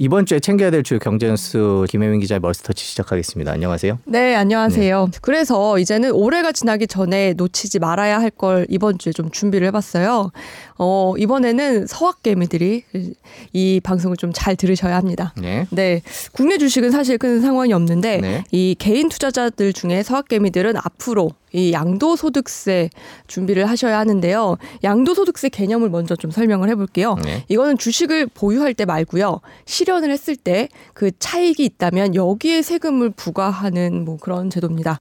이번 주에 챙겨야 될 주요 경제 뉴스 김혜민 기자의 머스터치 시작하겠습니다. 안녕하세요. 네, 안녕하세요. 네. 그래서 이제는 올해가 지나기 전에 놓치지 말아야 할 걸 이번 주에 좀 준비를 해봤어요. 어, 이번에는 서학개미들이 이 방송을 좀 잘 들으셔야 합니다. 네. 네. 국내 주식은 사실 큰 상황이 없는데 네. 이 개인 투자자들 중에 서학개미들은 앞으로 이 양도소득세 준비를 하셔야 하는데요. 양도소득세 개념을 먼저 좀 설명을 해볼게요. 네. 이거는 주식을 보유할 때 말고요. 실현을 했을 때 그 차익이 있다면 여기에 세금을 부과하는 뭐 그런 제도입니다.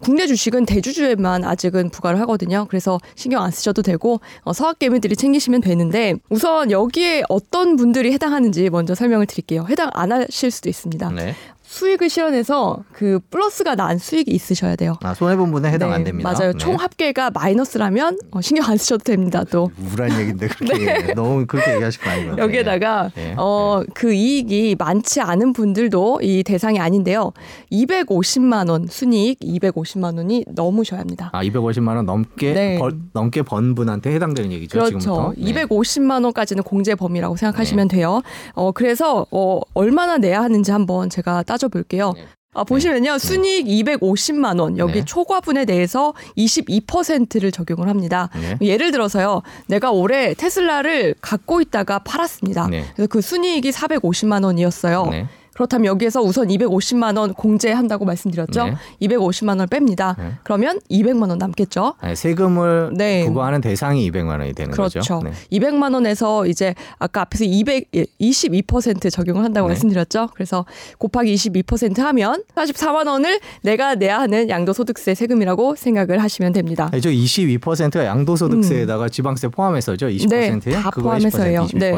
국내 주식은 대주주에만 아직은 부과를 하거든요. 그래서 신경 안 쓰셔도 되고 어, 서학개미들이 챙기시면 되는데 우선 여기에 어떤 분들이 해당하는지 먼저 설명을 드릴게요. 해당 안 하실 수도 있습니다. 네. 수익을 실현해서 그 플러스가 난 수익이 있으셔야 돼요. 아, 손해본분에 해당 네, 안 됩니다. 맞아요. 네. 총 합계가 마이너스라면 어, 신경 안 쓰셔도 됩니다. 또 우울한 얘기인데 그렇게 네. 너무 그렇게 얘기하실 거 아니에요. 여기에다가 네. 어, 그 이익이 많지 않은 분들도 이 대상이 아닌데요. 250만 원 순이익 250만 원이 넘으셔야 합니다. 아, 250만 원 넘게 네. 번, 넘게 번 분한테 해당되는 얘기죠. 그렇죠. 지금부터. 250만 원까지는 공제 범위라고 생각하시면 돼요. 어, 그래서 어, 얼마나 내야 하는지 한번 제가 따 따져볼게요. 네. 아, 보시면요. 네. 순이익 250만 원. 여기 네. 초과분에 대해서 22%를 적용을 합니다. 네. 예를 들어서요. 내가 올해 테슬라를 갖고 있다가 팔았습니다. 네. 그래서 그 순이익이 450만 원이었어요. 네. 그렇다면 여기에서 우선 250만 원 공제한다고 말씀드렸죠. 네. 250만 원을 뺍니다. 네. 그러면 200만 원 남겠죠. 네, 세금을 네. 부과하는 대상이 200만 원이 되는 그렇죠. 거죠. 그렇죠. 200만 원에서 이제 아까 앞에서 200 22% 적용을 한다고 네. 말씀드렸죠. 그래서 곱하기 22% 하면 44만 원을 내가 내야 하는 양도소득세 세금이라고 생각을 하시면 됩니다. 네, 저 22%가 양도소득세에다가 음. 지방세 포함해서죠. 20%요? 네, 다 포함해서요. 20%, 네.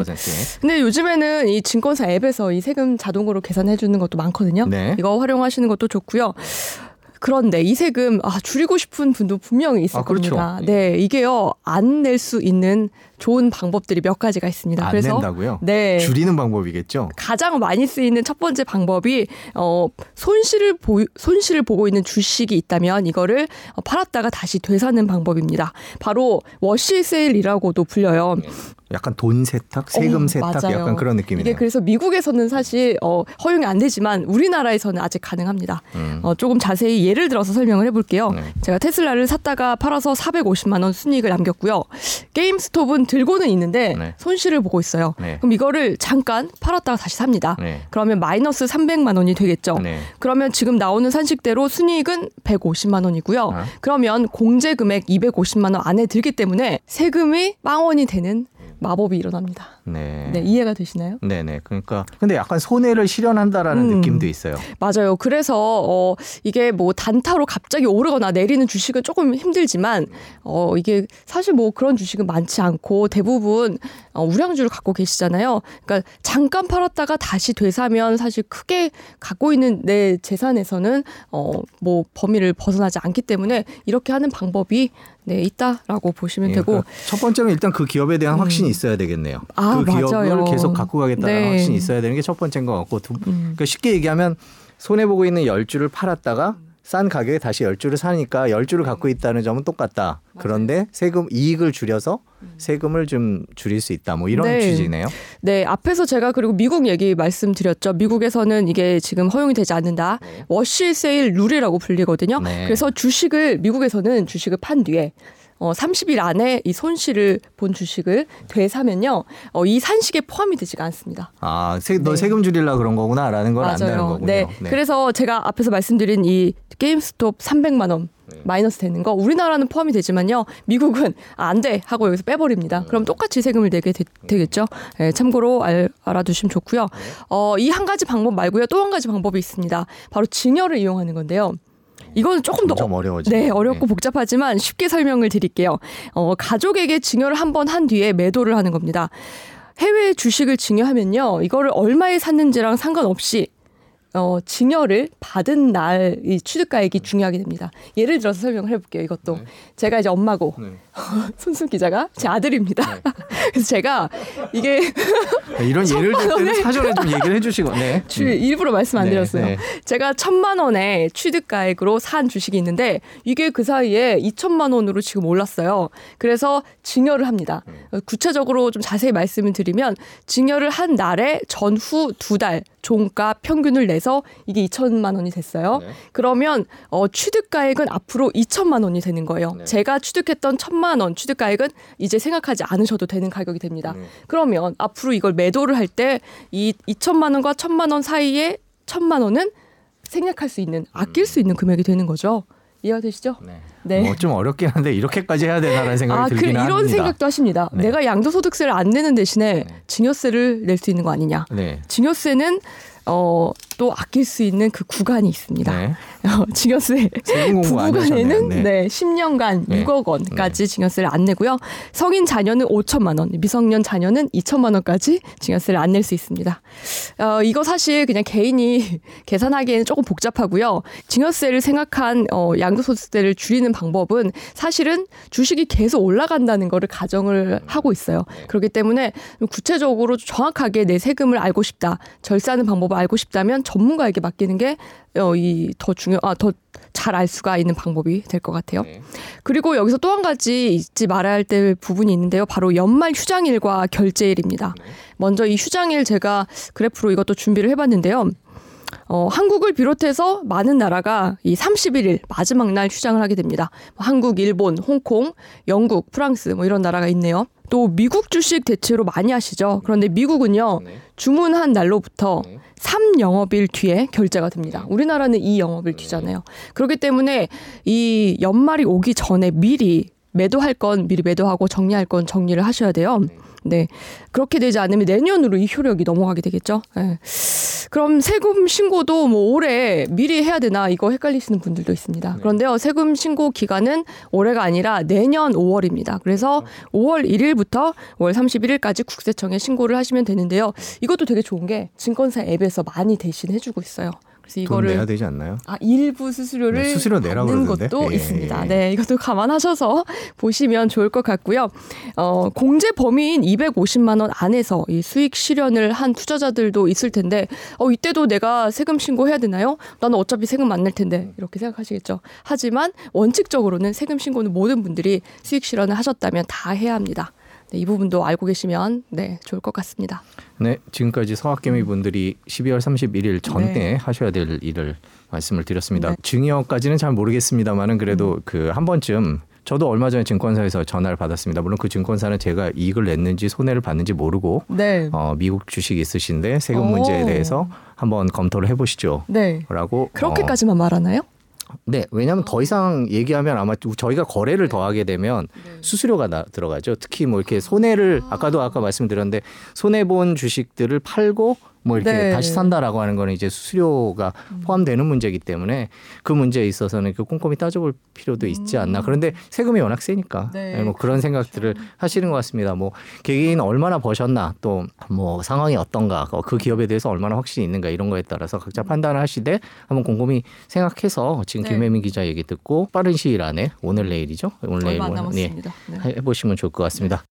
근데 요즘에는 이 증권사 앱에서 이 세금 자동으로 계산해 주는 것도 많거든요. 네. 이거 활용하시는 것도 좋고요. 그런데 이 세금 아 줄이고 싶은 분도 분명히 있을 아, 그렇죠. 겁니다. 네, 이게요 안 낼 수 있는 좋은 방법들이 몇 가지가 있습니다. 안 그래서 낸다고요? 네, 줄이는 방법이겠죠. 가장 많이 쓰이는 첫 번째 방법이 어 손실을 보 손실을 보고 있는 주식이 있다면 이거를 팔았다가 다시 되사는 방법입니다. 바로 wash sale이라고도 불려요. 네. 약간 돈 세탁, 세금 어, 세탁 맞아요. 약간 그런 느낌이네요. 이게 그래서 미국에서는 사실 어, 허용이 안 되지만 우리나라에서는 아직 가능합니다. 음. 어, 조금 자세히 예를 들어서 설명을 해볼게요. 네. 제가 테슬라를 샀다가 팔아서 450만 원 순이익을 남겼고요. 게임스톱은 들고는 있는데 네. 손실을 보고 있어요. 네. 그럼 이거를 잠깐 팔았다가 다시 삽니다. 네. 그러면 마이너스 300만 원이 되겠죠. 네. 그러면 지금 나오는 산식대로 순이익은 150만 원이고요. 어? 그러면 공제 금액 250만 원 안에 들기 때문에 세금이 빵원이 되는 마법이 일어납니다. 네. 네, 이해가 되시나요? 네, 네. 그러니까 근데 약간 손해를 실현한다라는 음, 느낌도 있어요. 맞아요. 그래서 어 이게 뭐 단타로 갑자기 오르거나 내리는 주식은 조금 힘들지만 어 이게 사실 뭐 그런 주식은 많지 않고 대부분 어, 우량주를 갖고 계시잖아요. 그러니까 잠깐 팔았다가 다시 되사면 사실 크게 갖고 있는 내 재산에서는 어 뭐 범위를 벗어나지 않기 때문에 이렇게 하는 방법이 네, 있다라고 보시면 예, 되고 그러니까 첫 번째는 일단 그 기업에 대한 음. 확신이 있어야 되겠네요. 아, 그 기업을 맞아요. 계속 갖고 가겠다는 네. 확신이 있어야 되는 게 첫 번째인 것 같고 두, 음. 그러니까 쉽게 얘기하면 손해 보고 있는 열 주를 팔았다가 싼 가격에 다시 열 주를 사니까 열 주를 갖고 있다는 점은 똑같다. 그런데 세금 이익을 줄여서 세금을 좀 줄일 수 있다. 뭐 이런 네. 취지네요. 네, 앞에서 제가 그리고 미국 얘기 말씀드렸죠. 미국에서는 이게 지금 허용이 되지 않는다. 네. 워시 세일 룰이라고 불리거든요. 네. 그래서 주식을 미국에서는 주식을 판 뒤에 어, 30일 안에 이 손실을 본 주식을 되사면요, 어, 이 산식에 포함이 되지가 않습니다. 아, 세, 너 네. 세금 줄일라 그런 거구나라는 걸 안다는 거군요. 네. 네. 그래서 제가 앞에서 말씀드린 이 게임스톱 300만 원 네. 마이너스 되는 거 우리나라는 포함이 되지만요 미국은 아, 안돼 하고 여기서 빼버립니다. 음. 그럼 똑같이 세금을 내게 되, 겠죠 네, 참고로 알, 알아두시면 좋고요. 네. 어, 이 한 가지 방법 말고요 또 한 가지 방법이 있습니다. 바로 증여를 이용하는 건데요. 이거는 조금 더 어려워지. 네, 어렵고 네. 복잡하지만 쉽게 설명을 드릴게요. 어, 가족에게 증여를 한 번 한 뒤에 매도를 하는 겁니다. 해외 주식을 증여하면요. 이거를 얼마에 샀는지랑 상관없이 어, 증여를 받은 날 이 취득가액이 중요하게 됩니다. 예를 들어서 설명을 해볼게요. 이것도 네. 제가 이제 엄마고 네. 손수 기자가 제 아들입니다. 네. 그래서 제가 이게 이런 예를 들 때는 사전에 좀 얘기를 해주시고, 네. 주, 일부러 말씀 안 네, 드렸어요. 네. 제가 천만 원의 취득가액으로 산 주식이 있는데 이게 그 사이에 2천만 원으로 지금 올랐어요. 그래서 증여를 합니다. 구체적으로 좀 자세히 말씀을 드리면 증여를 한 날에 전후 두 달 종가 평균을 내서 이게 2천만 원이 됐어요. 네. 그러면 어, 취득가액은 앞으로 2천만 원이 되는 거예요. 네. 제가 취득했던 천만 원 취득가액은 이제 생각하지 않으셔도 되는 가격이 됩니다. 네. 그러면 앞으로 이걸 매도를 할 때 이 2천만 원과 천만 원 사이에 천만 원은 생략할 수 있는 아낄 수 있는 금액이 되는 거죠. 이해가 되시죠? 네. 네. 뭐 좀 어렵긴 한데 이렇게까지 해야 되나라는 생각이 아, 그 들긴 이런 합니다. 생각도 하십니다. 네. 내가 양도소득세를 안 내는 대신에 네. 증여세를 낼 수 있는 거 아니냐? 네. 증여세는 어, 또 아낄 수 있는 그 구간이 있습니다. 네. 어, 증여세 하셨네요. 부부간에는 네. 네. 10년간 네. 6억 원까지 증여세를 안 내고요. 성인 자녀는 5천만 원, 미성년 자녀는 2천만 원까지 증여세를 안 낼 수 있습니다. 어, 이거 사실 그냥 개인이 계산하기에는 조금 복잡하고요. 증여세를 생각한 어, 양도소득세를 줄이는 방법은 사실은 주식이 계속 올라간다는 거를 가정을 하고 있어요. 그렇기 때문에 좀 구체적으로 정확하게 내 세금을 알고 싶다, 절세하는 방법을 알고 싶다면 전문가에게 맡기는 게 어, 이더 중요, 아, 더 잘 알 수가 있는 방법이 될 것 같아요. 네. 그리고 여기서 또 한 가지 잊지 말아야 할 때 부분이 있는데요. 바로 연말 휴장일과 결제일입니다. 먼저 이 휴장일 제가 그래프로 이것도 준비를 해봤는데요. 어, 한국을 비롯해서 많은 나라가 이 31일 마지막 날 휴장을 하게 됩니다. 뭐 한국, 일본, 홍콩, 영국, 프랑스 뭐 이런 나라가 있네요. 또 미국 주식 대체로 많이 하시죠. 그런데 미국은요. 네. 주문한 날로부터 네. 3 영업일 뒤에 결제가 됩니다. 우리나라는 2 영업일 뒤잖아요. 그렇기 때문에 이 연말이 오기 전에 미리 매도할 건 미리 매도하고 정리할 건 정리를 하셔야 돼요. 네. 그렇게 되지 않으면 내년으로 이 효력이 넘어가게 되겠죠. 네. 그럼 세금 신고도 뭐 올해 미리 해야 되나 이거 헷갈리시는 분들도 있습니다. 그런데요. 세금 신고 기간은 올해가 아니라 내년 5월입니다. 그래서 5월 1일부터 5월 31일까지 국세청에 신고를 하시면 되는데요. 이것도 되게 좋은 게 증권사 앱에서 많이 대신 해 주고 있어요. 그래서 돈 이거를 내야 되지 않나요? 아, 일부 수수료를 네, 수수료 내라고 받는 그러던데. 것도 예, 있습니다. 예. 네, 이것도 감안하셔서 보시면 좋을 것 같고요. 어, 공제 범위인 250만 원 안에서 이 수익 실현을 한 투자자들도 있을 텐데, 어, 이때도 내가 세금 신고해야 되나요? 나는 어차피 세금 안 낼 텐데 이렇게 생각하시겠죠. 하지만 원칙적으로는 세금 신고는 모든 분들이 수익 실현을 하셨다면 다 해야 합니다. 네, 이 부분도 알고 계시면 네 좋을 것 같습니다. 네, 지금까지 서학개미 분들이 12월 31일 전에 네. 하셔야 될 일을 말씀을 드렸습니다. 네. 증여까지는 잘 모르겠습니다만은 그래도 음. 그한 번쯤 저도 얼마 전에 증권사에서 전화를 받았습니다. 물론 그 증권사는 제가 이익을 냈는지 손해를 봤는지 모르고 네. 어, 미국 주식이 있으신데 세금 오. 문제에 대해서 한번 검토를 해보시죠. 네. 라고 그렇게까지만 말하나요? 어, 네 왜냐하면 더 이상 얘기하면 아마 저희가 거래를 더 하게 되면 네. 수수료가 나, 들어가죠. 특히 뭐 이렇게 손해를 아까도 아까 말씀드렸는데 손해 본 주식들을 팔고 뭐 이렇게 네. 음. 다시 산다라고 하는 거는 이제 수수료가 포함되는 문제이기 때문에 그 문제에 있어서는 그 꼼꼼히 따져볼 필요도 있지 않나 그런데 세금이 워낙 세니까 음. 네. 네, 뭐 그런 생각들을 하시는 것 같습니다 뭐 개개인 얼마나 버셨나 또 뭐 상황이 어떤가 어, 그 기업에 대해서 얼마나 확신이 있는가 이런 거에 따라서 각자 판단을 하시되 한번 곰곰이 생각해서 지금 네. 김혜민 기자 얘기 듣고 빠른 시일 안에 오늘 내일이죠 오늘 내일 뭐, 남았습니다. 네. 예, 해보시면 좋을 것 같습니다.